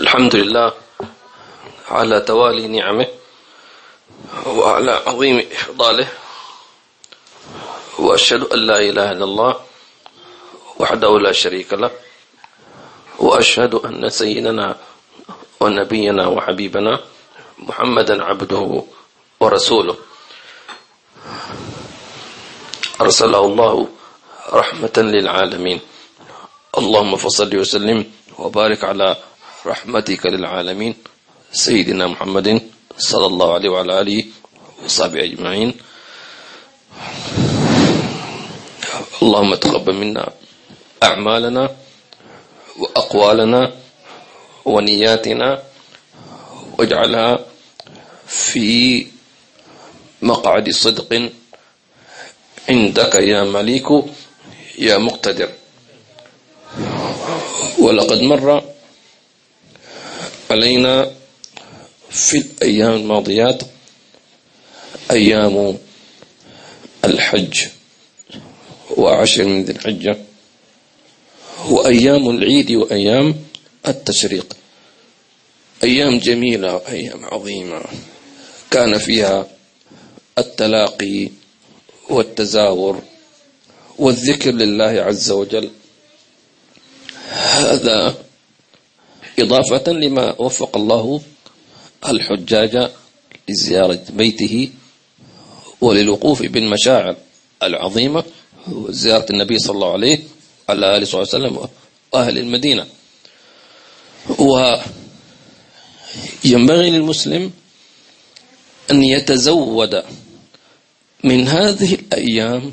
الحمد لله على توالي نعمه وعلى عظيم إفضاله وأشهد أن لا إله إلا الله وحده لا شريك له وأشهد أن سيدنا ونبينا وحبيبنا محمدا عبده ورسوله. أرسله الله رحمة للعالمين. اللهم فصل وسلم وبارك على رحمتك للعالمين سيدنا محمد صلى الله عليه وعلى آله وصحبه أجمعين. اللهم تقبل منا أعمالنا وأقوالنا ونياتنا واجعلها في مقعد صدق عندك يا مليك يا مقتدر. ولقد مر علينا في الأيام الماضيات أيام الحج وعشر من ذي الحجة وأيام العيد وأيام التشريق. أيام جميلة وأيام عظيمة. كان فيها التلاقي والتزاور والذكر لله عز وجل. هذا إضافة لما وفق الله الحجاج لزيارة بيته وللوقوف بالمشاعر العظيمة وزيارة النبي صلى الله عليه على آله صلى الله عليه وسلم وأهل المدينة. وينبغي للمسلم أن يتزود من هذه الأيام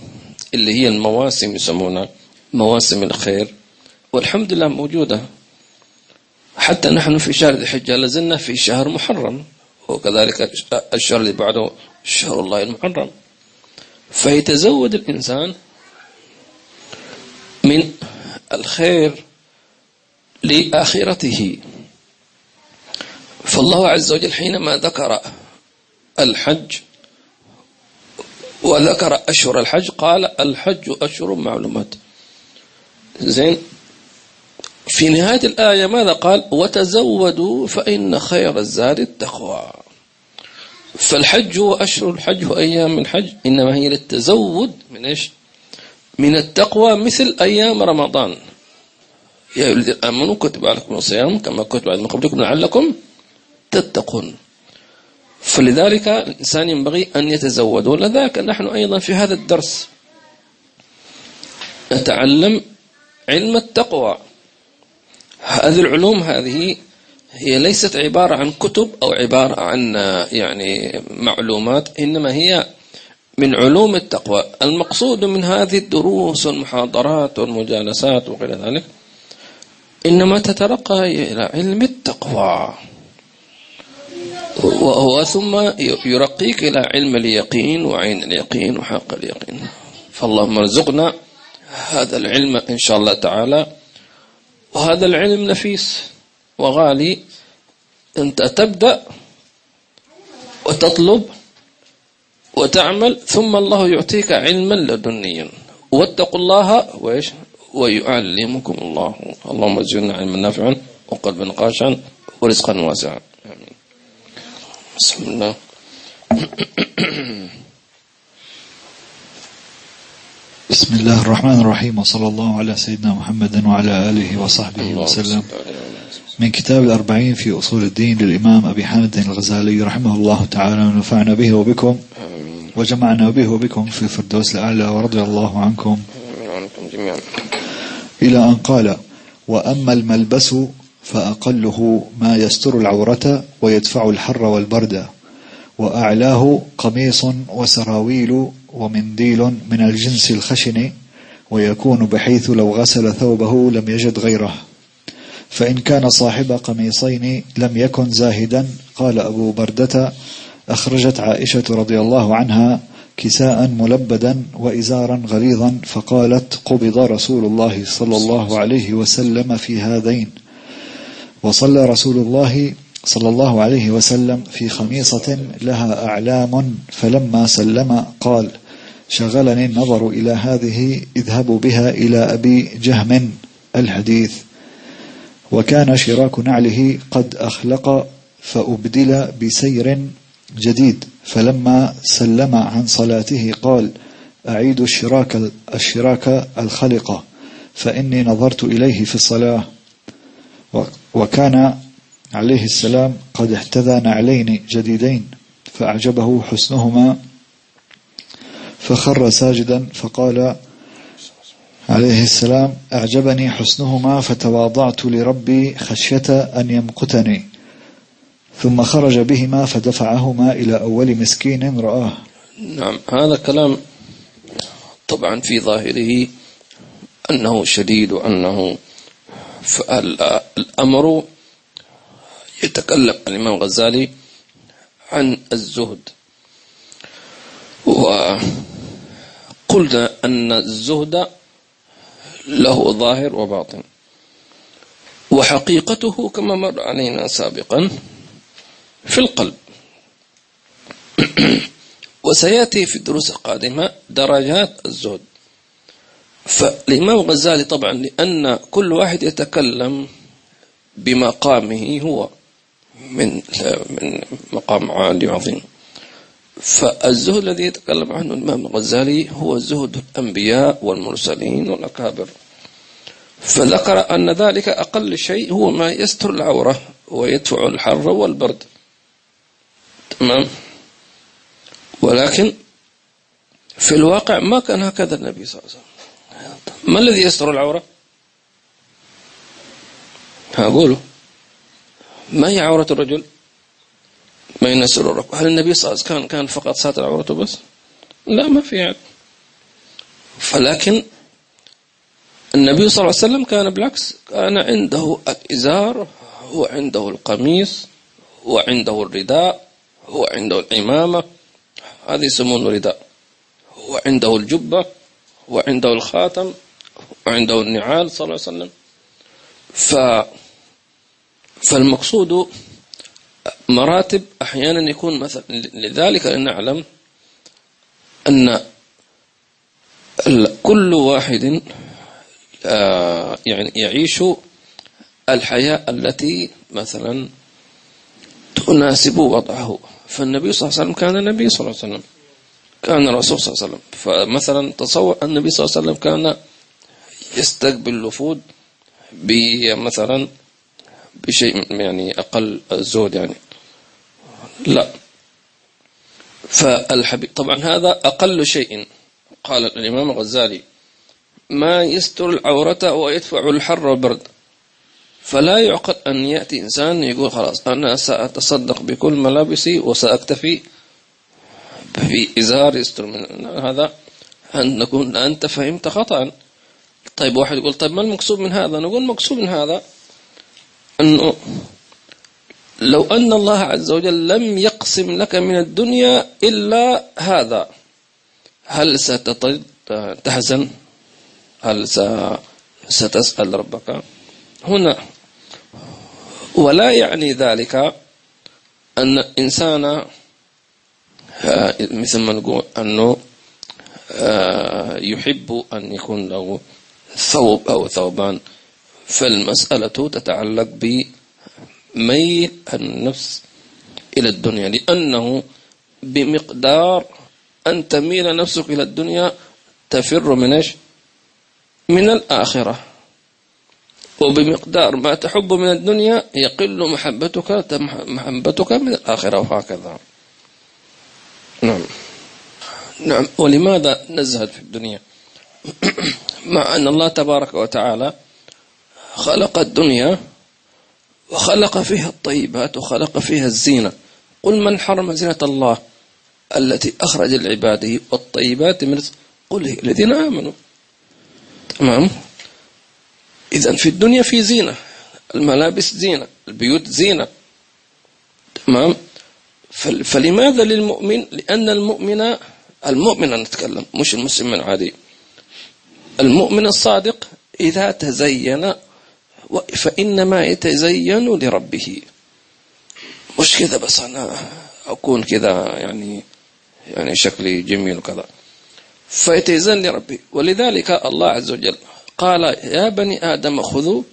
اللي هي المواسم يسمونها مواسم الخير والحمد لله موجودة. حتى نحن في شهر ذي الحجة لازلنا في شهر محرم. وكذلك الشهر اللي بعده شهر الله المحرم. فيتزود الإنسان من الخير لآخرته. فالله عز وجل حينما ذكر الحج وذكر أشهر الحج قال الحج أشهر معلومات. زين؟ في نهاية الآية ماذا قال؟ وتزودوا فإن خير الزاد التقوى. فالحج هو أشهر الحج وأيام الحج إنما هي للتزود من إيش؟ من التقوى مثل أيام رمضان. يا الذين آمنوا كتب عليكم الصيام كما كتب على من قبلكم لعلكم تتقون. فلذلك الإنسان ينبغي أن يتزود ولذلك نحن أيضا في هذا الدرس. نتعلم علم التقوى. هذه العلوم هذه هي ليست عبارة عن كتب أو عبارة عن يعني معلومات إنما هي من علوم التقوى. المقصود من هذه الدروس والمحاضرات والمجالسات وغير ذلك إنما تترقى إلى علم التقوى. وهو ثم يرقيك إلى علم اليقين وعين اليقين وحق اليقين. فاللهم ارزقنا هذا العلم إن شاء الله تعالى. وهذا العلم نفيس وغالي. أنت تبدأ وتطلب وتعمل ثم الله يعطيك علما لدنيا. واتقوا الله وإيش؟ ويعلمكم الله. اللهم زدنا علما نافعا وقلبا خاشعا ورزقا واسعا. آمين. بسم الله. بسم الله الرحمن الرحيم وصلى الله على سيدنا محمد وعلى آله وصحبه وسلم من كتاب الأربعين في أصول الدين للإمام أبي حامد الغزالي رحمه الله تعالى ونفعنا به وبكم وجمعنا به وبكم في الفردوس الأعلى ورضي الله عنكم إلى أن قال وأما الملبس فأقله ما يستر العورة ويدفع الحر والبرد وأعلاه قميص وسراويل ومنديل من الجنس الخشن ويكون بحيث لو غسل ثوبه لم يجد غيره. فإن كان صاحب قميصين لم يكن زاهدا قال أبو بردة أخرجت عائشة رضي الله عنها كساء ملبدا وإزارا غليظا فقالت قبض رسول الله صلى الله عليه وسلم في هذين. وصلى رسول الله صلى الله عليه وسلم في خميصة لها أعلام فلما سلم قال شغلني النظر إلى هذه اذهبوا بها إلى أبي جهم الحديث. وكان شراك نعله قد أخلق فأبدل بسير جديد فلما سلم عن صلاته قال أعيد الشراك الشراك الخلقة فإني نظرت إليه في الصلاة. وكان عليه السلام قد احتذى نعلين جديدين فأعجبه حسنهما فخر ساجدا فقال عليه السلام أعجبني حسنهما فتواضعت لربي خشية أن يمقتني ثم خرج بهما فدفعهما إلى أول مسكين رآه. نعم هذا كلام طبعا في ظاهره أنه شديد وأنه الأمر يتكلم الإمام الغزالي عن الزهد. وقلنا أن الزهد له ظاهر وباطن. وحقيقته كما مر علينا سابقا في القلب. وسيأتي في الدروس القادمة درجات الزهد. فالإمام الغزالي طبعا لأن كل واحد يتكلم بمقامه هو. من من مقام عالي وعظيم. فالزهد الذي يتكلم عنه الإمام الغزالي هو زهد الأنبياء والمرسلين والأكابر. فذكر أن ذلك أقل شيء هو ما يستر العورة ويدفع الحر والبرد. تمام؟ ولكن في الواقع ما كان هكذا النبي صلى الله عليه وسلم. ما الذي يستر العورة؟ هقوله ما هي عورة الرجل؟ ما ينسر الركبة هل النبي صلى الله عليه وسلم كان فقط ساتر عورته بس؟ لا ما في عد فلكن النبي صلى الله عليه وسلم كان بالعكس كان عنده الإزار وعنده القميص وعنده الرداء وعنده العمامة. هذه يسمونه رداء وعنده الجبة وعنده الخاتم وعنده النعال صلى الله عليه وسلم. ف فالمقصود مراتب أحيانا يكون مثلا لذلك نعلم أن كل واحد آه، يعني يعيش الحياة التي مثلا تناسب وضعه. فالنبي صلى الله عليه وسلم كان النبي صلى الله عليه وسلم. كان الرسول صلى الله عليه وسلم. فمثلا تصور النبي صلى الله عليه وسلم كان يستقبل الوفود بمثلا بشيء يعني أقل الزود يعني. لا. فالحبيب طبعا هذا أقل شيء. قال الإمام الغزالي ما يستر العورة ويدفع الحر والبرد فلا يعقل أن يأتي إنسان يقول خلاص أنا سأتصدق بكل ملابسي وسأكتفي في إزار يستر من هذا أن نكون أنت فهمت خطأ. طيب واحد يقول طيب ما المقصود من هذا؟ نقول المقصود من هذا أنه لو أن الله عز وجل لم يقسم لك من الدنيا إلا هذا هل ستحزن هل ستسأل ربك؟ هنا ولا يعني ذلك أن الإنسان آه، مثل ما نقول أنه آه، يحب أن يكون له ثوب أو ثوبان. فالمسألة تتعلق بميل النفس إلى الدنيا لأنه بمقدار أن تميل نفسك إلى الدنيا تفر من إيش؟ من الآخرة. وبمقدار ما تحب من الدنيا يقل محبتك محبتك من الآخرة وهكذا. نعم. نعم. ولماذا نزهد في الدنيا؟ مع أن الله تبارك وتعالى خلق الدنيا وخلق فيها الطيبات وخلق فيها الزينة. قل من حرم زينة الله التي أخرج العباده والطيبات من قل الذين آمنوا. تمام؟ إذا في الدنيا في زينة الملابس زينة البيوت زينة. تمام؟ فلماذا للمؤمن؟ لأن المؤمن المؤمن نتكلم مش المسلم العادي. المؤمن الصادق إذا تزين فإنما يتزين لربه. مش كذا بس أنا أكون كذا يعني يعني شكلي جميل وكذا. فيتزين لربه. ولذلك الله عز وجل قال يا بني آدم خذوا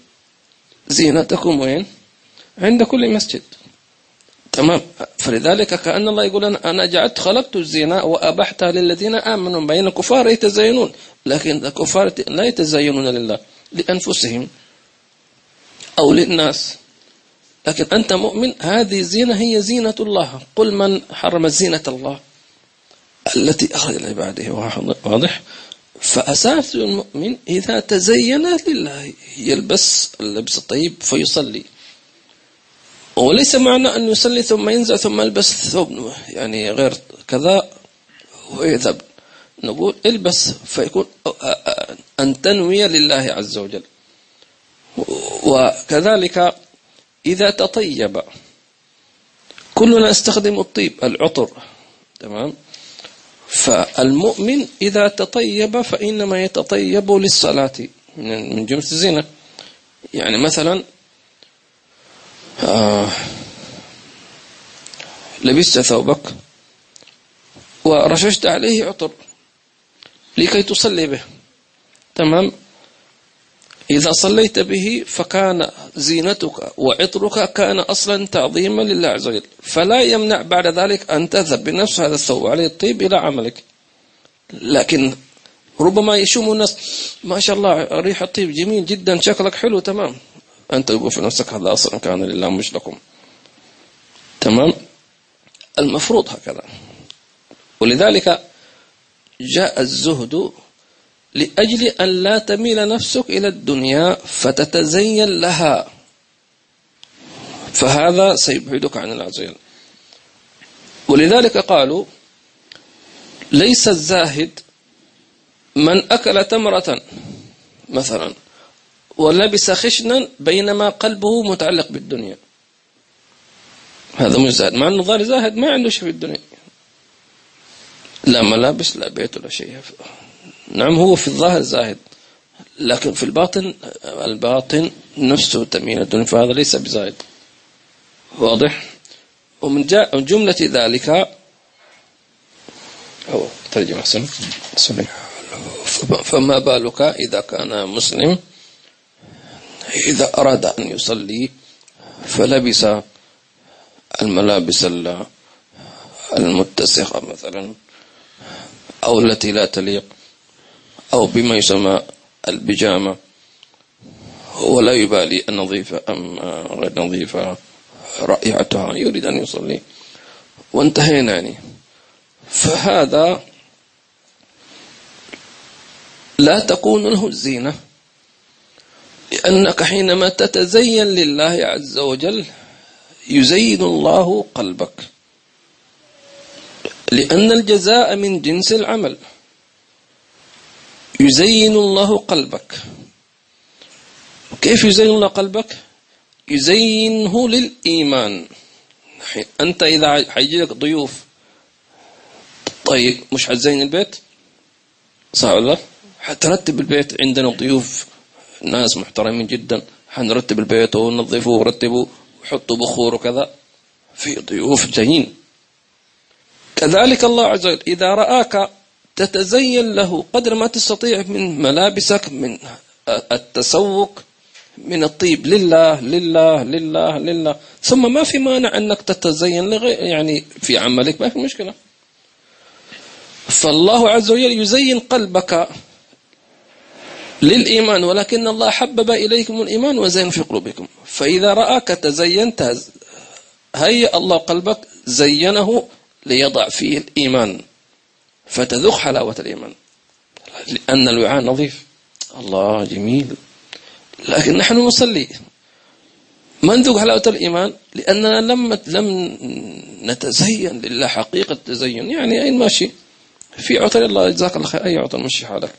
زينتكم وين؟ عند كل مسجد. تمام؟ فلذلك كأن الله يقول أنا, جعلت خلقت الزنا وأبحتها للذين آمنوا بين الكفار يتزينون. لكن الكفار لا يتزينون لله لأنفسهم. أو للناس. لكن أنت مؤمن هذه الزينة هي زينة الله. قل من حرم زينة الله؟ التي أخرج لعباده. واضح فأساس المؤمن إذا تزين لله يلبس اللبس الطيب فيصلي. وليس معنى أن يصلي ثم ينزع ثم يلبس ثوب يعني غير كذا ويذهب. نقول البس فيكون أن تنوي لله عز وجل. وكذلك إذا تطيب. كلنا نستخدم الطيب العطر تمام؟ فالمؤمن إذا تطيب فإنما يتطيب للصلاة من جملة الزينة يعني مثلا آه لبست ثوبك ورششت عليه عطر لكي تصلي به تمام؟ إذا صليت به فكان زينتك وعطرك كان أصلا تعظيما لله عز وجل. فلا يمنع بعد ذلك أن تذهب بنفس هذا الثوب عليه. الطيب إلى عملك. لكن ربما يشم الناس. ما شاء الله ريح الطيب جميل جدا شكلك حلو تمام. أنت تقول في نفسك هذا أصلا كان لله مش لكم تمام؟ المفروض هكذا. ولذلك جاء الزهد لأجل أن لا تميل نفسك إلى الدنيا فتتزين لها. فهذا سيبعدك عن وجل ولذلك قالوا ليس الزاهد من أكل تمرة مثلا ولبس خشنا بينما قلبه متعلق بالدنيا. هذا مش زاهد. مع أنه ظاهر زاهد ما عنده شيء في الدنيا. لا ملابس لا بيت ولا شيء. نعم هو في الظاهر زاهد لكن في الباطن الباطن نفسه تميل الدنيا فهذا ليس بزاهد. واضح؟ ومن جملة ذلك أو ترجم أحسن فما بالك إذا كان مسلم إذا أراد أن يصلي فلبس الملابس المتسخة مثلا أو التي لا تليق. أو بما يسمى البجامة ولا يبالي النظيفة أم غير نظيفة رائحتها يريد أن يصلي. وانتهينا يعني فهذا لا تكون له الزينة. لأنك حينما تتزين لله عز وجل يزين الله قلبك. لأن الجزاء من جنس العمل. يزين الله قلبك. كيف يزين الله قلبك؟ يزينه للإيمان. أنت إذا حيجي لك ضيوف. طيب مش حتزين البيت؟ صح ولا حترتب البيت عندنا ضيوف. ناس محترمين جدا. حنرتب البيت وننظفه ورتبه وحطوا بخور وكذا. في ضيوف جايين. كذلك الله عز وجل إذا رآك تتزين له قدر ما تستطيع من ملابسك من التسوق من الطيب. لله لله لله لله. ثم ما في مانع أنك تتزين لغير يعني في عملك ما في مشكلة. فالله عز وجل يزين قلبك للإيمان ولكن الله حبب إليكم الإيمان وزين في قلوبكم. فإذا رآك تزينت هيأ الله قلبك زينه ليضع فيه الإيمان. فتذوق حلاوة الإيمان. لأن الوعاء نظيف. الله جميل. لكن نحن نصلي. ما نذوق حلاوة الإيمان؟ لأننا لم لم نتزين لله حقيقة التزين. يعني أين ماشي في عطر الله جزاك الله خير. أي عطر مشي حالك.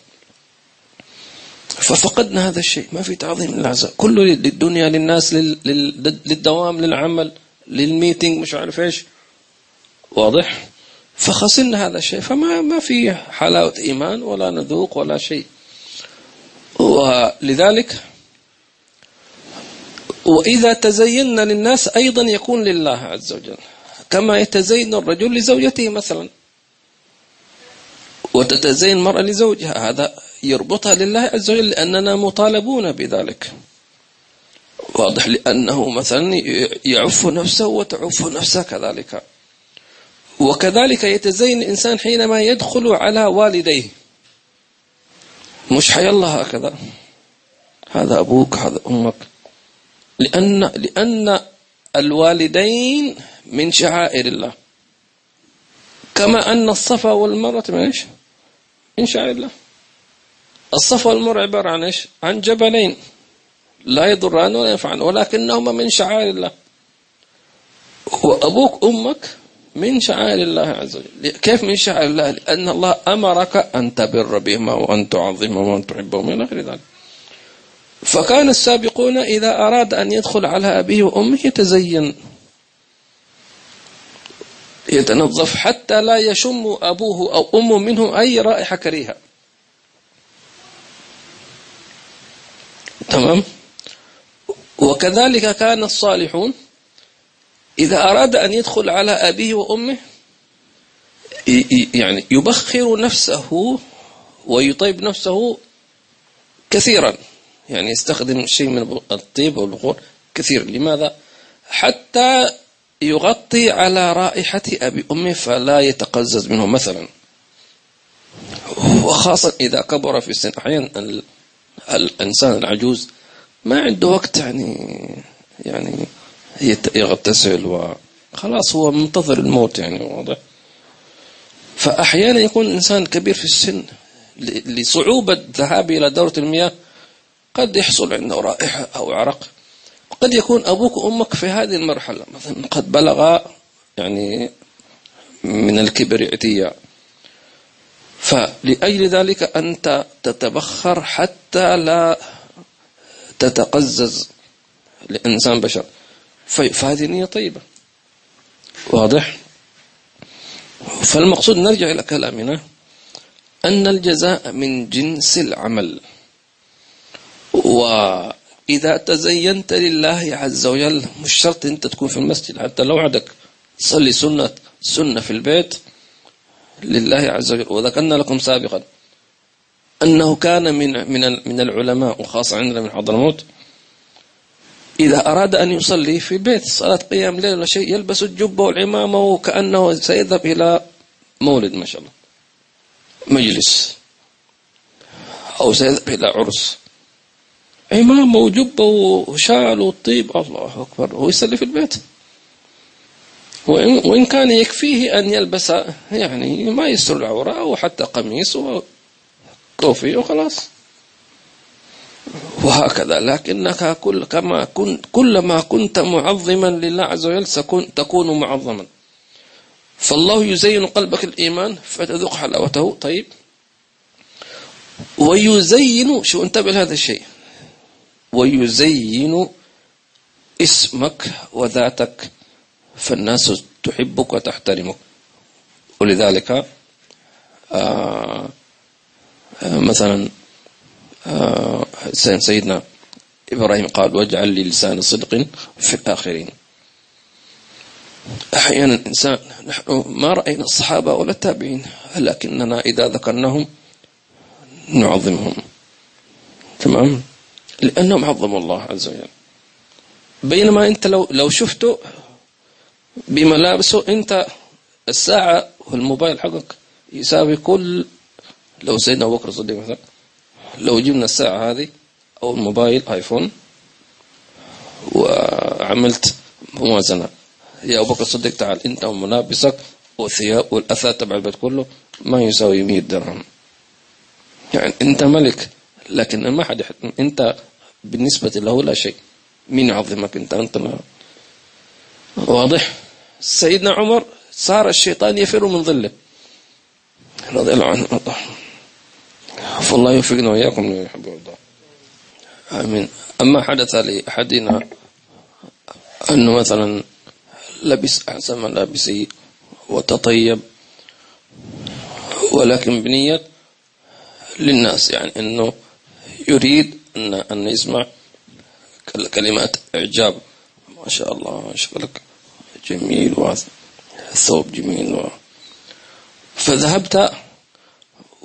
ففقدنا هذا الشيء. ما في تعظيم لله عز كله للدنيا للناس للدوام للعمل للميتينج مش عارف إيش. واضح؟ فخسرنا هذا الشيء. فما ما في حلاوة إيمان ولا نذوق ولا شيء. ولذلك وإذا تزينا للناس أيضا يكون لله عز وجل. كما يتزين الرجل لزوجته مثلا. وتتزين المرأة لزوجها. هذا يربطها لله عز وجل لأننا مطالبون بذلك. واضح لأنه مثلا يعف نفسه وتعف نفسه كذلك. وكذلك يتزين الإنسان حينما يدخل على والديه. مش حي الله هكذا. هذا أبوك هذا أمك. لأن لأن الوالدين من شعائر الله. كما أن الصفا والمروة من إيش؟ من شعائر الله. الصفا والمروة عبارة عن إيش؟ عن جبلين. لا يضران ولا ينفعان ولكنهما من شعائر الله. وأبوك أمك من شعائر الله عز وجل. كيف من شعائر الله؟ لأن الله أمرك أن تبر بهما وأن تعظمهما وأن تحبهما إلى آخر ذلك. فكان السابقون إذا أراد أن يدخل على أبيه وأمه يتزين. يتنظف حتى لا يشم أبوه أو أمه منه أي رائحة كريهة. تمام؟ وكذلك كان الصالحون إذا أراد أن يدخل على أبيه وأمه يعني يبخر نفسه ويطيب نفسه كثيرا. يعني يستخدم شيء من الطيب والبخور كثير لماذا؟ حتى يغطي على رائحة أبي أمه فلا يتقزز منه مثلا. وخاصة إذا كبر في السن أحيانا الإنسان العجوز ما عنده وقت يعني يعني يغتسل وخلاص هو منتظر الموت يعني واضح؟ فأحيانا يكون الإنسان كبير في السن لصعوبة ذهابه إلى دورة المياه قد يحصل عنده رائحة أو عرق. قد يكون أبوك وأمك في هذه المرحلة مثلا قد بلغ يعني من الكبر عتيا فلأجل ذلك أنت تتبخر حتى لا تتقزز لإنسان بشر. فهذه نية طيبة. واضح؟ فالمقصود نرجع إلى كلامنا أن الجزاء من جنس العمل. وإذا تزينت لله عز وجل مش شرط أنت تكون في المسجد حتى لو عندك تصلي سنة سنة في البيت لله عز وجل. وذكرنا لكم سابقا أنه كان من من من العلماء وخاصة عندنا من حضرموت إذا أراد أن يصلي في البيت صلاة قيام ليل ولا شيء يلبس الجبة والعمامة وكأنه سيذهب إلى مولد ما شاء الله مجلس أو سيذهب إلى عرس. عمامة وجبة وشال وطيب الله أكبر هو يصلي في البيت. وإن, وإن كان يكفيه أن يلبس يعني ما يستر العورة أو حتى قميص وكوفي وخلاص. وهكذا. لكنك كل كما كنت كلما كنت معظما لله عز وجل تكون معظما. فالله يزين قلبك الإيمان فتذوق حلاوته. طيب. ويزين شو انتبه لهذا الشيء. ويزين اسمك وذاتك فالناس تحبك وتحترمك. ولذلك آه، آه، مثلا سيدنا إبراهيم قال واجعل لي لسان صدق في الآخرين. أحيانا الإنسان نحن ما رأينا الصحابة ولا التابعين لكننا إذا ذكرناهم نعظمهم. تمام؟ لأنهم عظموا الله عز وجل. بينما أنت لو لو شفته بملابسه أنت الساعة والموبايل حقك يساوي كل لو سيدنا أبو بكر الصديق مثلا لو جبنا الساعة هذه أو الموبايل آيفون وعملت موازنة. يا أبو بكر الصديق تعال أنت وملابسك والثياب والأثاث تبع البيت كله ما يساوي 100 درهم. يعني أنت ملك لكن ما حد أنت بالنسبة له لا شيء. مين يعظمك؟ أنت أنت ما. واضح؟ سيدنا عمر صار الشيطان يفر من ظله. رضي الله عنه فالله يوفقنا وإياكم لما يحب ويرضى آمين. أما حدث لأحدنا أنه مثلا لبس أحسن ملابسه وتطيب ولكن بنية للناس يعني أنه يريد أن, أن يسمع كلمات إعجاب. ما شاء الله شكلك جميل وثوب جميل و... فذهبت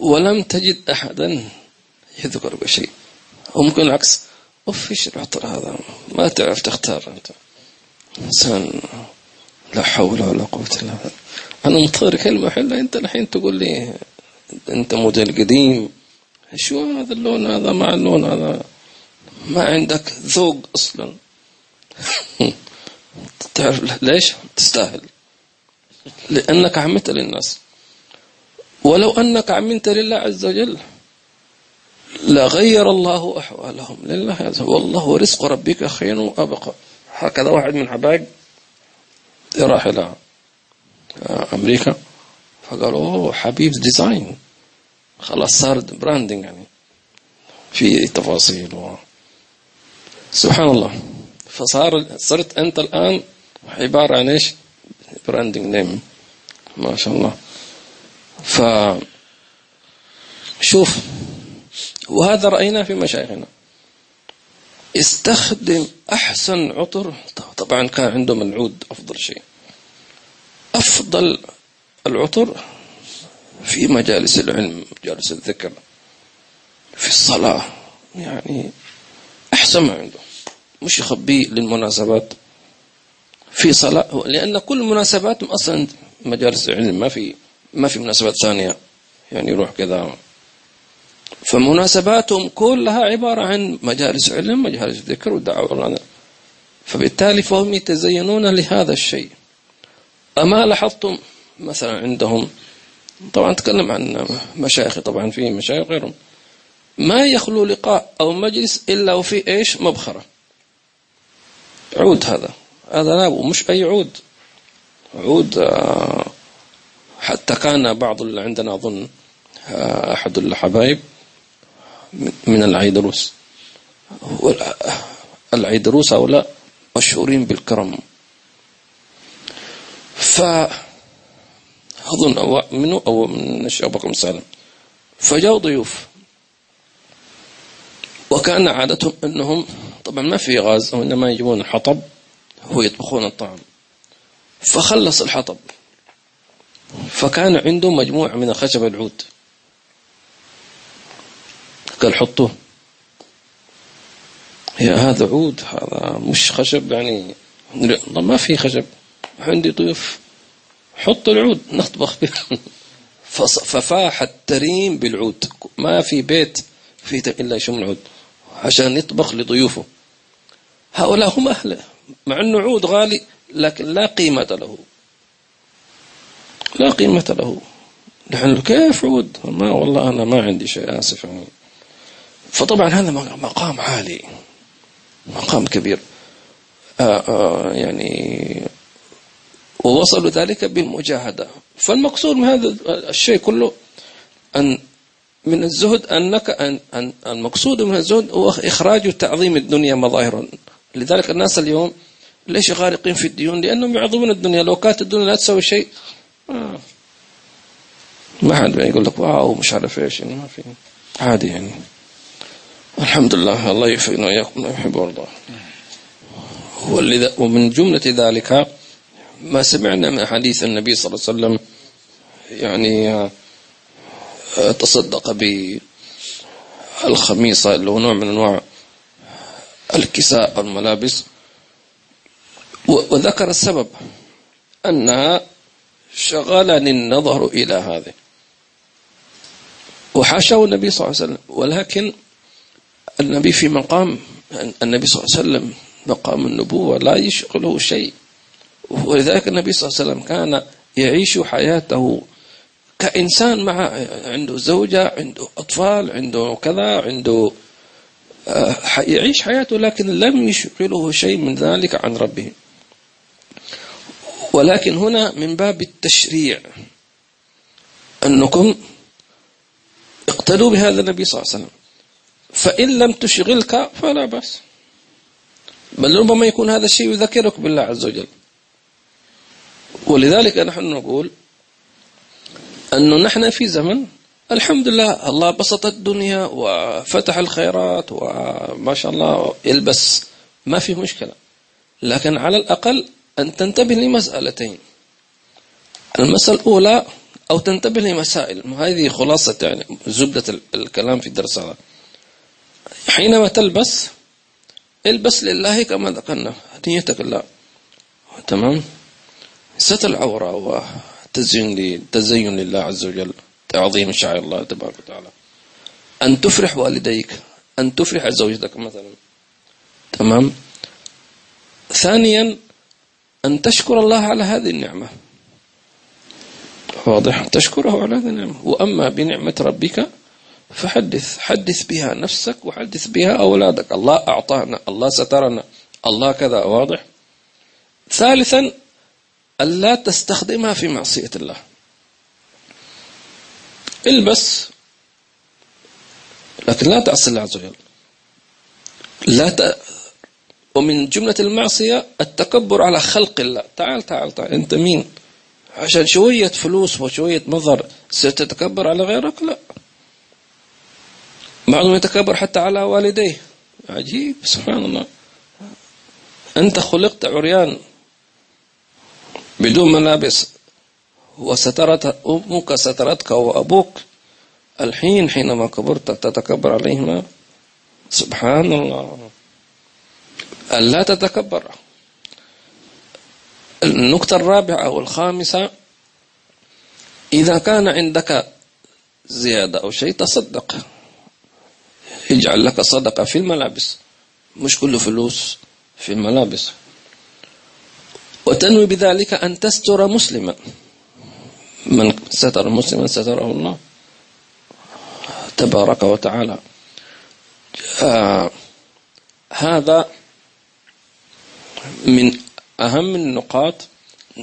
ولم تجد أحدا يذكر بشيء. وممكن العكس. أوف إيش العطر هذا؟ ما تعرف تختار أنت. إنسان لا حول ولا قوة إلا بالله. أنا منتظر كلمة حلة. أنت الحين تقول لي أنت موديل قديم. شو هذا اللون هذا؟ مع اللون هذا. ما عندك ذوق أصلا. تعرف ليش؟ تستاهل. لأنك عملت للناس. ولو أنك عملت لله عز وجل لغير الله أحوالهم لله عز والله رزق ربك خير وأبقى. هكذا واحد من حبايب راح إلى أمريكا. فقالوا حبيب design خلاص صار branding يعني في تفاصيل. سبحان الله. فصار صرت أنت الآن عبارة عن إيش؟ branding name ما شاء الله. ف شوف وهذا رأيناه في مشايخنا. استخدم أحسن عطر طبعا كان عندهم العود أفضل شيء. أفضل العطر في مجالس العلم مجالس الذكر في الصلاة يعني أحسن ما عنده. مش يخبيه للمناسبات في صلاة لأن كل المناسبات أصلا مجالس العلم ما في. ما في مناسبات ثانية. يعني يروح كذا. فمناسباتهم كلها عبارة عن مجالس علم مجالس ذكر ودعوة فبالتالي فهم يتزينون لهذا الشيء. أما لاحظتم مثلا عندهم طبعا أتكلم عن مشايخ طبعا في مشايخ غيرهم ما يخلو لقاء أو مجلس إلا وفي إيش؟ مبخرة. عود هذا. هذا لا مش أي عود. عود آه، حتى كان بعض اللي عندنا أظن آه، أحد الحبايب من العيدروس. العيدروس هؤلاء مشهورين بالكرم. ف أظن أو منه أو من الشيخ بكر مسالم فجاءوا ضيوف. وكان عادتهم أنهم طبعا ما في غاز وإنما يجيبون الحطب ويطبخون الطعام. فخلص الحطب. فكان عنده مجموعة من الخشب العود. قال حطوه. يا هذا عود هذا مش خشب يعني. ما في خشب. عندي ضيوف. حط العود نطبخ به. ففاح التريم بالعود. ما في بيت فيه إلا يشم العود. عشان يطبخ لضيوفه. هؤلاء هم أهله. مع أنه عود غالي لكن لا قيمة له. لا قيمة له. نحن كيف عود؟ ما والله أنا ما عندي شيء آسف يعني. فطبعا هذا مقام عالي. مقام كبير. آآ آه، آآ آه، يعني ووصلوا ذلك بالمجاهدة. فالمقصود من هذا الشيء كله أن من الزهد أنك أن أن المقصود من الزهد هو إخراج تعظيم الدنيا مظاهرا. لذلك الناس اليوم ليش غارقين في الديون؟ لأنهم يعظمون الدنيا. لو كانت الدنيا لا تسوي شيء ما حد يقول لك واو مش عارف إيش يعني ما في. عادي يعني. الحمد لله الله يوفقنا وإياكم ما يحب ومن جملة ذلك ما سمعنا من حديث النبي صلى الله عليه وسلم يعني آه، تصدق بالخميصة اللي هو نوع من أنواع الكساء الملابس وذكر السبب أنها شغلني النظر إلى هذه. وحاشاه النبي صلى الله عليه وسلم. ولكن النبي في مقام النبي صلى الله عليه وسلم مقام النبوة لا يشغله شيء. ولذلك النبي صلى الله عليه وسلم كان يعيش حياته كإنسان مع عنده زوجة عنده أطفال عنده كذا عنده آه، يعيش حياته لكن لم يشغله شيء من ذلك عن ربه. ولكن هنا من باب التشريع أنكم اقتدوا بهذا النبي صلى الله عليه وسلم. فإن لم تشغلك فلا بأس. بل ربما يكون هذا الشيء يذكرك بالله عز وجل. ولذلك نحن نقول أنه نحن في زمن الحمد لله الله بسط الدنيا وفتح الخيرات وما شاء الله يلبس. ما في مشكلة. لكن على الأقل أن تنتبه لمسألتين. المسألة الأولى أو تنتبه لمسائل. هذه خلاصة يعني زبدة الكلام في الدرس هذا. حينما تلبس البس لله كما ذكرنا. نيتك الله تمام؟ ستر العورة وتزين تزين لله عز وجل. تعظيم شعائر الله تبارك وتعالى. أن تفرح والديك. أن تفرح زوجتك مثلا. تمام؟ ثانيا أن تشكر الله على هذه النعمة. واضح. تشكره على هذه النعمة. وأما بنعمة ربك فحدث. حدث بها نفسك وحدث بها أولادك. الله أعطانا. الله سترنا. الله كذا. واضح. ثالثا ألا تستخدمها في معصية الله. البس. لكن لا تعصي الله عز وجل لا. ومن جملة المعصية التكبر على خلق الله. تعال تعال تعال. أنت مين؟ عشان شوية فلوس وشوية مظهر ستتكبر على غيرك؟ لا. بعضهم يتكبر حتى على والديه. عجيب سبحان الله. أنت خلقت عريان بدون ملابس وسترت أمك سترتك وأبوك. الحين حينما كبرت تتكبر عليهما. سبحان الله. ألا تتكبر. النقطة الرابعة والخامسة إذا كان عندك زيادة أو شيء تصدق. يجعل لك صدقة في الملابس. مش كله فلوس في الملابس. وتنوي بذلك أن تستر مسلما. من ستر مسلما ستره الله. تبارك وتعالى. آه هذا من أهم النقاط.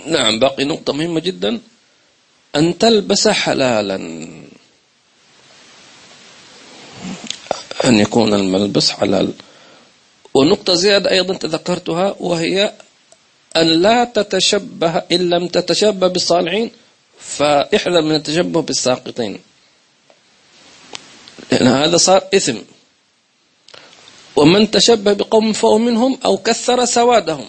نعم باقي نقطة مهمة جدا. أن تلبس حلالا. أن يكون الملبس حلال. ونقطة زيادة أيضا تذكرتها وهي أن لا تتشبه إن لم تتشبه بالصالحين فاحذر من التشبه بالساقطين. لأن هذا صار إثم. ومن تشبه بقوم فهو منهم أو كثر سوادهم.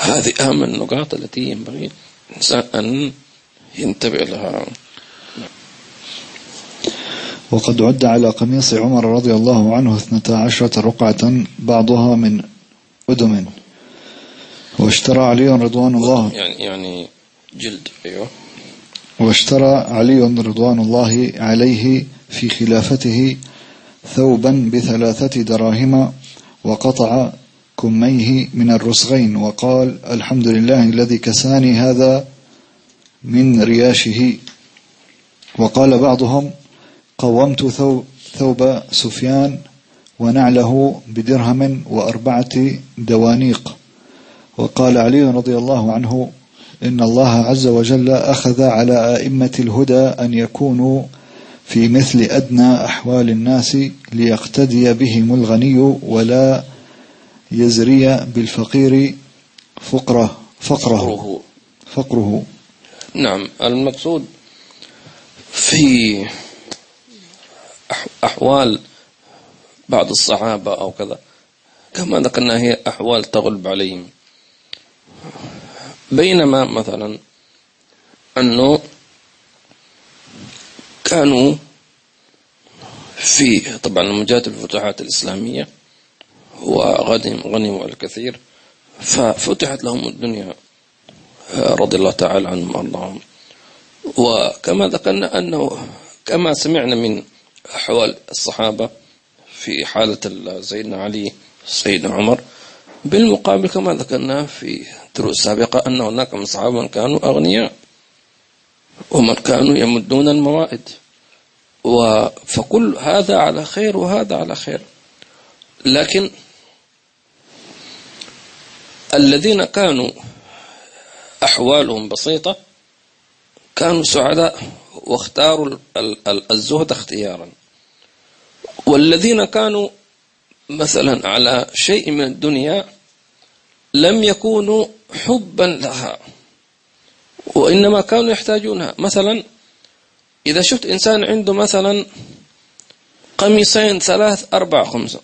هذه أهم النقاط التي ينبغي الإنسان أن ينتبه لها. وقد عد على قميص عمر رضي الله عنه اثنتا عشرة رقعة بعضها من أدم. واشترى علي رضوان الله. يعني يعني جلد أيوه. واشترى علي رضوان الله عليه في خلافته ثوبا بثلاثة دراهم وقطع كميه من الرسغين وقال الحمد لله الذي كساني هذا من رياشه. وقال بعضهم قومت ثوب, ثوب سفيان ونعله بدرهم وأربعة دوانيق. وقال علي رضي الله عنه إن الله عز وجل أخذ على أئمة الهدى أن يكونوا في مثل أدنى أحوال الناس ليقتدي بهم الغني ولا يزري بالفقير فقره فقره فقره. نعم المقصود في أحوال بعض الصحابة أو كذا كما ذكرنا هي أحوال تغلب عليهم. بينما مثلا أنه كانوا في طبعا مجاهدة الفتوحات الإسلامية وغنم غنموا الكثير ففتحت لهم الدنيا رضي الله تعالى عنهم وأرضاهم. وكما ذكرنا أنه كما سمعنا من أحوال الصحابة في حالة سيدنا علي سيدنا عمر بالمقابل كما ذكرنا في دروس سابقة أن هناك من صحابة كانوا أغنياء ومن كانوا يمدون الموائد. فكل هذا على خير وهذا على خير. لكن الذين كانوا أحوالهم بسيطة كانوا سعداء واختاروا الزهد اختيارا. والذين كانوا مثلا على شيء من الدنيا لم يكونوا حبا لها وإنما كانوا يحتاجونها. مثلا إذا شفت إنسان عنده مثلا قميصين ثلاث أربع خمسة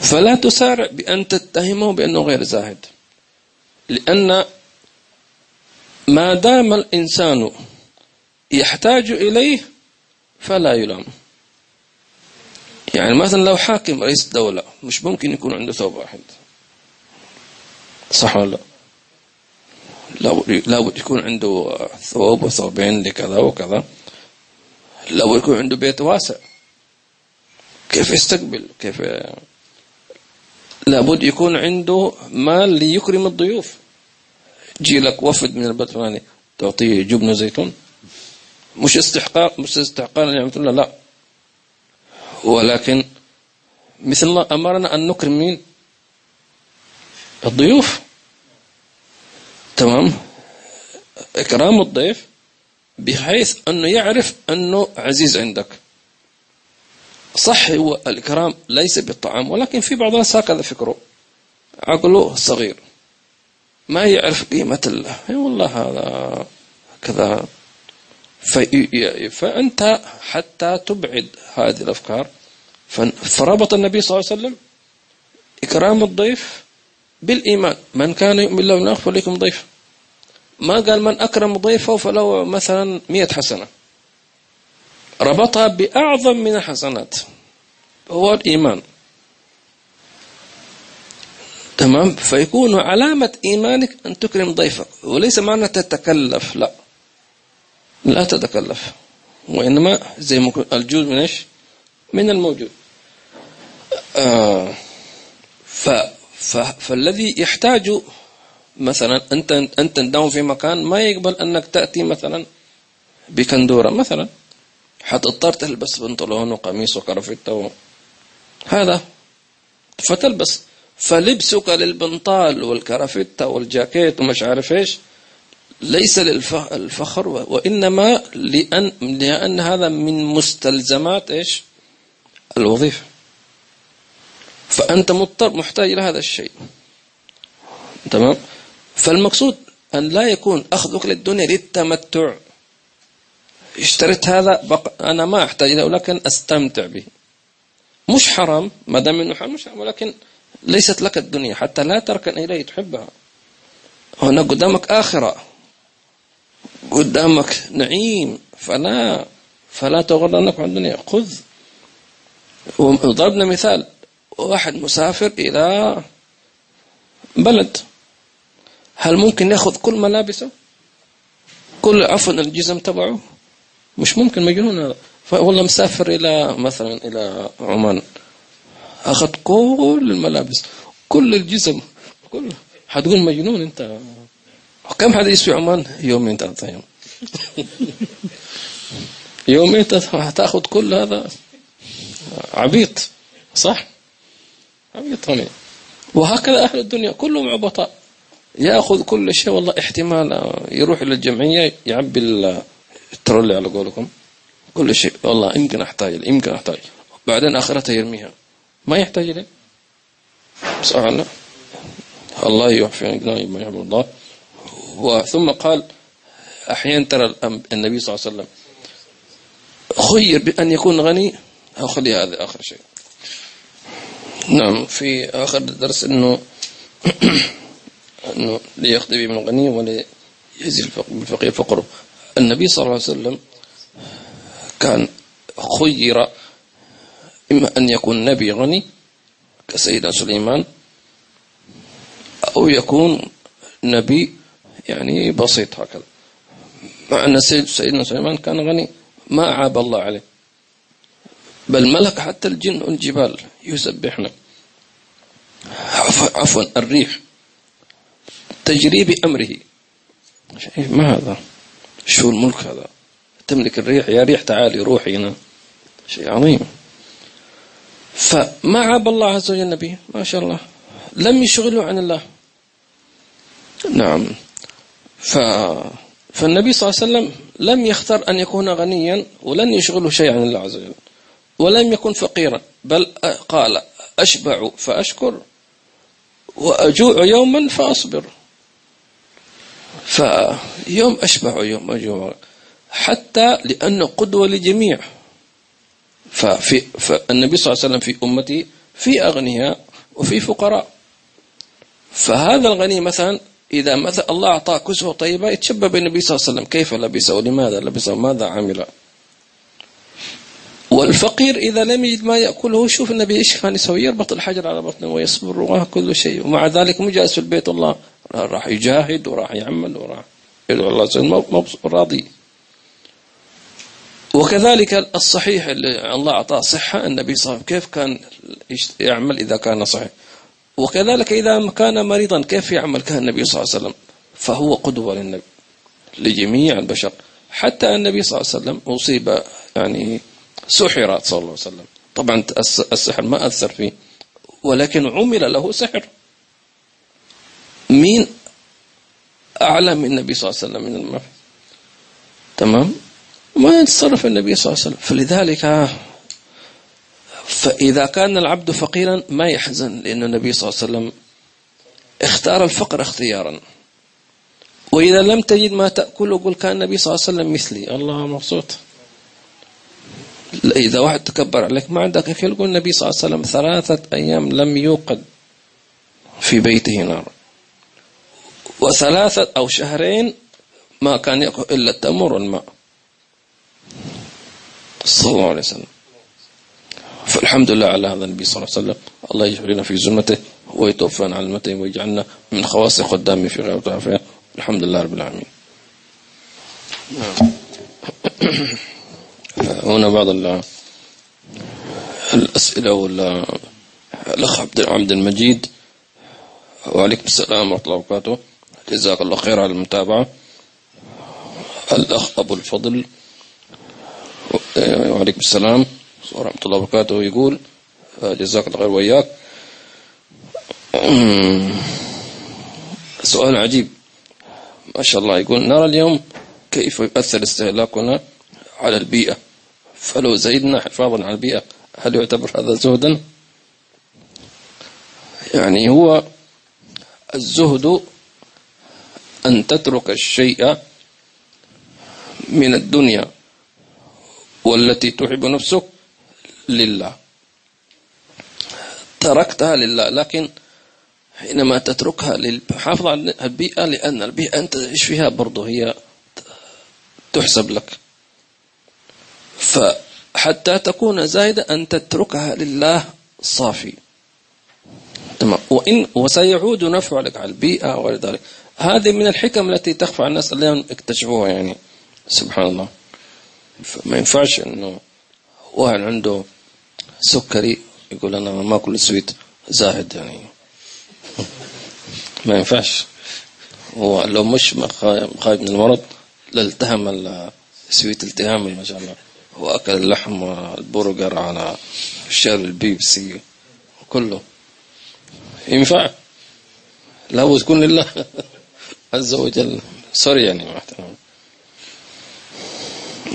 فلا تسارع بأن تتهمه بأنه غير زاهد لأن ما دام الإنسان يحتاج إليه فلا يلام. يعني مثلا لو حاكم رئيس دولة مش ممكن يكون عنده ثوب واحد. صح ولا لا؟ لابد يكون عنده ثوب وثوبين لكذا وكذا. لو يكون عنده بيت واسع. كيف يستقبل؟ كيف لابد يكون عنده مال ليكرم الضيوف. جي لك وفد من البلد الفلاني تعطيه جبن زيتون. مش استحقاق مش استحقاق نعمة الله لا؟ ولكن مثل الله أمرنا أن نكرم مين؟ الضيوف. تمام؟ إكرام الضيف بحيث أنه يعرف أنه عزيز عندك. صح هو الإكرام ليس بالطعام ولكن في بعض الناس هكذا فكره. عقله صغير. ما يعرف قيمة الله. إي والله هذا كذا فأنت حتى تبعد هذه الأفكار. فربط النبي صلى الله عليه وسلم إكرام الضيف بالإيمان. من كان يؤمن بالله واليوم فليكم ضيف ما قال من أكرم ضيفه فله مثلا مئة حسنة. ربطها بأعظم من الحسنات. هو الإيمان. تمام؟ فيكون علامة إيمانك أن تكرم ضيفك. وليس معنى تتكلف لا. لا تتكلف. وإنما زي الجود من إيش؟ من الموجود. آه. ف فالذي يحتاج مثلا أنت أنت تداوم في مكان ما يقبل أنك تأتي مثلا بكندورة مثلا. حتضطر تلبس بنطلون وقميص وكرفتة هذا. فتلبس. فلبسك للبنطال والكرافتة والجاكيت ومش عارف إيش. ليس للفخر وإنما لأن, لأن هذا من مستلزمات إيش؟ الوظيفة. فأنت مضطر محتاج إلى هذا الشيء. تمام؟ فالمقصود أن لا يكون أخذك للدنيا للتمتع. اشتريت هذا بق... أنا ما أحتاج له لكن أستمتع به. مش حرام ما دام إنه حرام مش حرام ولكن ليست لك الدنيا حتى لا تركن إليه تحبها. هنا قدامك آخرة. قدامك نعيم فلا فلا تغرنك عن الدنيا. خذ. وضربنا مثال. واحد مسافر إلى بلد. هل ممكن يأخذ كل ملابسه؟ كل عفوا الجزم تبعه؟ مش ممكن مجنون هذا والله مسافر إلى مثلا إلى عمان. أخذ كل الملابس كل الجسم كل. حتقول مجنون أنت. كم حد يسوي عمان؟ يومين ثلاثة يوم يومين تأخذ كل هذا. عبيط صح؟ هني وهكذا أهل الدنيا كلهم عبطاء. يأخذ كل شيء والله احتمال يروح إلى الجمعية يعبي الترولي على قولكم. كل شيء. والله يمكن أحتاج يمكن أحتاج. بعدين آخرته يرميها. ما يحتاج إليه صح الله الله ما يحب الله وثم قال أحيانا ترى النبي صلى الله عليه وسلم خير بأن يكون غني أو خلي هذا آخر شيء. نعم في آخر درس أنه أنه ليقضي من الغني وليزيل بالفقير فقره. النبي صلى الله عليه وسلم كان خير إما أن يكون نبي غني كسيدنا سليمان أو يكون نبي يعني بسيط هكذا. مع أن سيدنا سليمان كان غني ما عاب الله عليه. بل ملك حتى الجن والجبال يسبحنا. عفوا الريح. تجري بأمره ما هذا؟ شو الملك هذا؟ تملك الريح يا ريح تعالي روحي هنا. شيء عظيم. فما عاب الله عز وجل النبي ما شاء الله. لم يشغله عن الله. نعم. ف فالنبي صلى الله عليه وسلم لم يختار أن يكون غنيا ولن يشغله شيء عن الله عز وجل. ولم يكن فقيرا. بل قال أشبع فأشكر وأجوع يوما فأصبر. فيوم أشبع يوم أجوع حتى لأنه قدوة لجميع. ففي فالنبي صلى الله عليه وسلم في أمتي في أغنياء وفي فقراء. فهذا الغني مثلا إذا مثلا الله أعطاه كسوة طيبة يتشبه بالنبي صلى الله عليه وسلم. كيف لبسه؟ ولماذا لبسه؟ وماذا عمل؟ والفقير إذا لم يجد ما يأكله شوف النبي إيش كان يسوي؟ يربط الحجر على بطنه ويصبر وكل شيء. ومع ذلك مو جالس في البيت الله راح يجاهد وراح يعمل وراح يدعو الله راضي. وكذلك الصحيح اللي الله أعطاه صحة النبي صلى الله عليه وسلم كيف كان يعمل إذا كان صحيح؟ وكذلك إذا كان مريضا كيف يعمل؟ كان النبي صلى الله عليه وسلم. فهو قدوة للنبي لجميع البشر. حتى النبي صلى الله عليه وسلم أصيب يعني سحر صلى الله عليه وسلم. طبعا السحر ما أثر فيه ولكن عمل له سحر. مين أعلى من النبي صلى الله عليه وسلم من المرء تمام؟ ما يتصرف النبي صلى الله عليه وسلم. فلذلك فإذا كان العبد فقيرا ما يحزن لأن النبي صلى الله عليه وسلم اختار الفقر اختيارا. وإذا لم تجد ما تأكل قل كان النبي صلى الله عليه وسلم مثلي. الله مبسوط. إذا واحد تكبر عليك ما عندك أكل قل النبي صلى الله عليه وسلم ثلاثة أيام لم يوقد في بيته نار. وثلاثة أو شهرين ما كان يأكل إلا التمر والماء. صلى الله عليه وسلم. فالحمد لله على هذا النبي صلى الله عليه وسلم. الله يجعلنا في زمته ويتوفانا على المتين ويجعلنا من خواص خدامه في غير الحمد لله رب العالمين. نعم. هنا بعض الأسئلة ولا الأخ عبد المجيد. وعليكم السلام ورحمة الله وبركاته. جزاك الله خير على المتابعة. الأخ أبو الفضل. وعليكم السلام ورحمة الله وبركاته. يقول جزاك الله خير وإياك. سؤال عجيب. ما شاء الله. يقول نرى اليوم كيف يؤثر استهلاكنا على البيئة؟ فلو زيدنا حفاظا على البيئة هل يعتبر هذا زهدا؟ يعني هو الزهد أن تترك الشيء من الدنيا والتي تحب نفسك لله. تركتها لله لكن حينما تتركها للحافظ على البيئة لأن البيئة أنت تعيش فيها؟ برضه هي تحسب لك. فحتى تكون زايدة أن تتركها لله صافي. تمام. وإن وسيعود نفع لك على البيئة ولذلك. هذه من الحكم التي تخفى على الناس اليوم اكتشفوها يعني. سبحان الله. فما ينفعش إنه واحد عنده سكري يقول أنا ما أكل sweet زاهد يعني. ما ينفعش. هو لو مش خايف من المرض لالتهم ال sweet التهام ما شاء الله. وأكل اللحم والبرجر على شرب البيبسي وكله ينفع؟ لا تكون لله عز وجل. سوري يعني محترم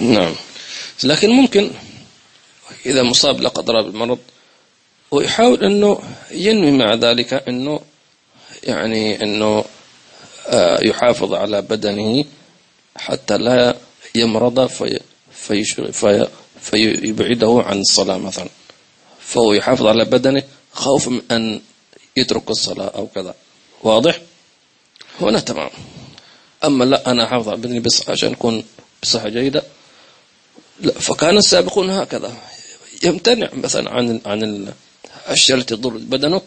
نعم. لكن ممكن إذا مصاب لا قدر بالمرض ويحاول أنه ينوي مع ذلك أنه يعني أنه آه، يحافظ على بدنه حتى لا يمرض في فيبعده عن الصلاة مثلا. فهو يحافظ على بدنه خوف من أن يترك الصلاة أو كذا. واضح؟ هنا تمام. أما لا أنا أحافظ على بدني بس عشان أكون بصحة جيدة. لا فكان السابقون هكذا. يمتنع مثلا عن عن الأشياء التي تضر بدنه.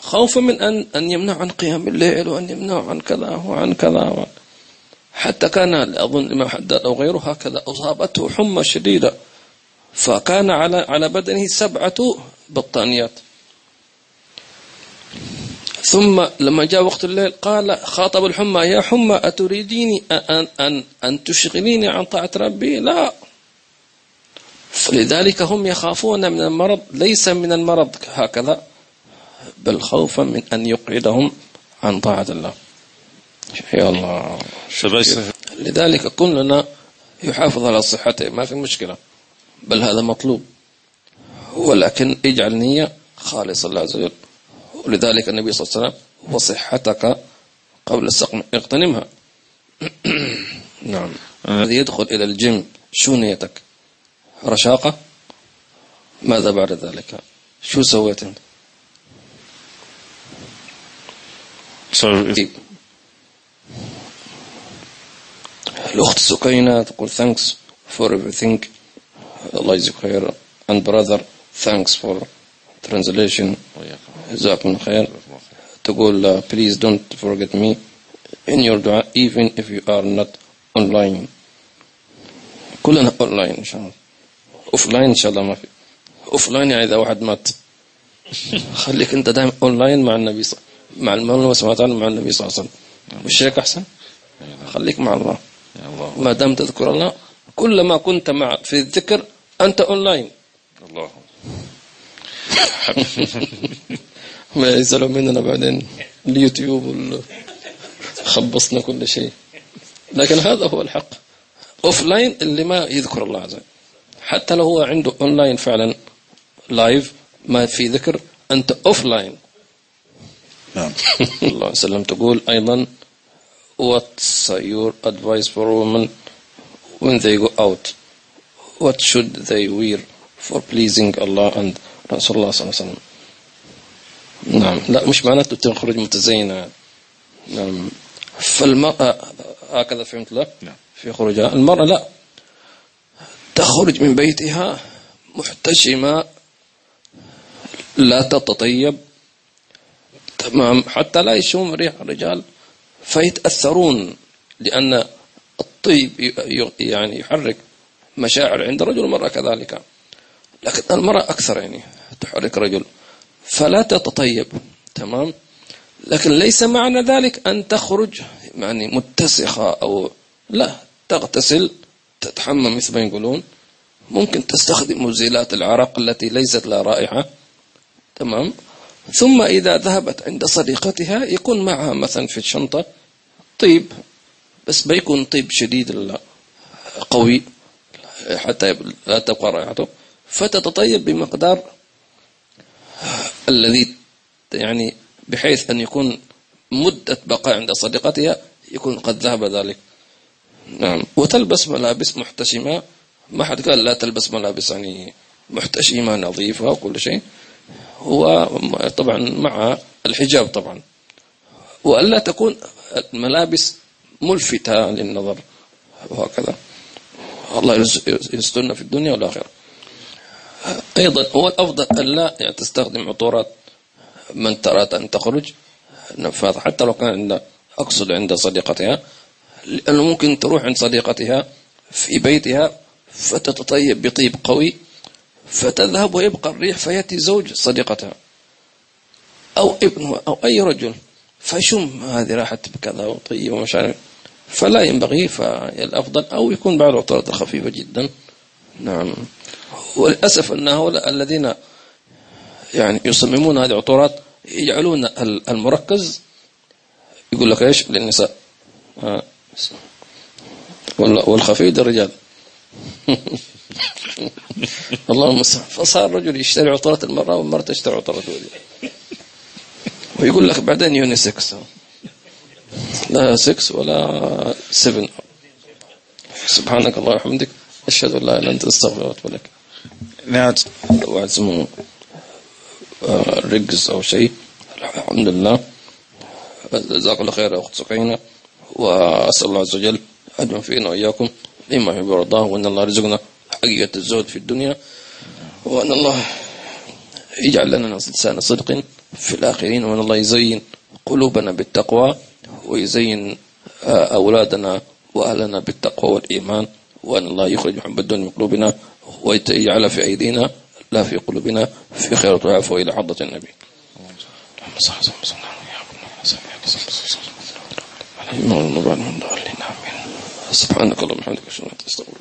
خوفا من أن أن يمنع عن قيام الليل وأن يمنع عن كذا وعن كذا حتى كان أظن الإمام حداد أو غيره هكذا أصابته حمى شديدة فكان على على بدنه سبعة بطانيات. ثم لما جاء وقت الليل قال خاطب الحمى يا حمى أتريديني أن, أن, أن تشغليني عن طاعة ربي؟ لا. فلذلك هم يخافون من المرض ليس من المرض هكذا بل خوفا من أن يقعدهم عن طاعة الله. يا الله. لذلك كلنا يحافظ على صحته ما في مشكلة. بل هذا مطلوب. ولكن اجعل نية خالصة الله عز وجل. ولذلك النبي صلى الله عليه وسلم وصحتك قبل السقم اغتنمها. نعم. الذي يدخل إلى الجيم شو نيتك؟ رشاقة؟ ماذا بعد ذلك؟ شو سويت أنت؟ الأخت سكينة تقول thanks for everything. الله يجزيك خير and brother thanks for translation. جزاكم الله خير. تقول please don't forget me in your dua even if you are not online. كلنا online إن شاء الله offline إن شاء الله ما في. Offline يعني إذا واحد مات. خليك أنت دائما online مع النبي صلى مع المولى سبحانه وتعالى مع النبي صلى الله عليه وسلم. مش هيك أحسن؟ خليك مع الله. ما دام تذكر الله كلما كنت مع في الذكر أنت أونلاين الله. ما يزعلوا مننا بعدين اليوتيوب وال... خبصنا كل شيء. لكن هذا هو الحق. offline اللي ما يذكر الله عز وجل. حتى لو هو عنده اونلاين فعلا live ما في ذكر أنت offline نعم. الله وسلم تقول أيضا what's your advice for women when they go out? What should they wear for pleasing Allah and رسول الله صلى الله عليه وسلم نعم لا مش معناته تخرج متزينة. نعم. فالمرأة هكذا فهمت له نعم. في خروجها. المرأة لا. تخرج من بيتها محتشمة لا تتطيب تمام حتى لا يشم ريح الرجال فيتأثرون لأن الطيب يعني يحرك مشاعر عند الرجل والمرأة كذلك. لكن المرأة أكثر يعني تحرك رجل. فلا تتطيب تمام؟ لكن ليس معنى ذلك أن تخرج يعني متسخة أو لا تغتسل تتحمم مثل ما يقولون. ممكن تستخدم مزيلات العرق التي ليست لها رائحة تمام؟ ثم إذا ذهبت عند صديقتها يكون معها مثلا في الشنطة طيب بس بيكون طيب شديد قوي حتى لا تبقى رائحته فتتطيب بمقدار الذي يعني بحيث أن يكون مدة بقاء عند صديقتها يكون قد ذهب ذلك. نعم. وتلبس ملابس محتشمة. ما حد قال لا تلبس ملابس يعني محتشمة نظيفة وكل شيء. هو طبعا مع الحجاب طبعا. وألا تكون الملابس ملفتة للنظر وهكذا. الله يسترنا في الدنيا والآخرة. أيضا هو الأفضل أن لا يعني تستخدم عطورات من ترات أن تخرج نفاث حتى لو كان عند أقصد عند صديقتها لأنه ممكن تروح عند صديقتها في بيتها فتتطيب بطيب قوي فتذهب ويبقى الريح فيأتي زوج صديقتها أو ابنها أو أي رجل. فيشم هذه راحت بكذا وطيب ومش عارف. فلا ينبغي فالأفضل أو يكون بعض العطورات الخفيفة جدا. نعم. وللأسف أن هؤلاء الذين يعني يصممون هذه العطورات يجعلون ال- المركز يقول لك إيش للنساء. آه. وال- والخفيف للرجال. اللهم المستعان فصار الرجل يشتري عطورات المرأة والمرأة تشتري عطورات الرجل ويقول لك بعدين يونيسكس لا 6 ولا 7 سبحانك الله وبحمدك. أشهد أن لا إله إلا أنت أستغفرك وأتوب إليك. نعم. واحد اسمه آه، رجز أو شيء الحمد لله. جزاك الله خير يا أخت سكينة. وأسأل الله عز وجل أن يوفقنا وإياكم لما يحب ويرضاه وأن الله يرزقنا حقيقة الزهد في الدنيا وأن الله يجعل لنا لسان صدق في الآخرين وأن الله يزين قلوبنا بالتقوى ويزين آه، أولادنا وأهلنا بالتقوى والإيمان وأن الله يخرج محب الدنيا من قلوبنا ويجعل في أيدينا لا في قلوبنا في خير وعفو إلى حضرة النبي اللهم صل وسلم على سيدنا محمد وعلى آله وصحبه وسلم. سبحانك اللهم وبحمدك أشهد أن لا إله إلا أنت أستغفرك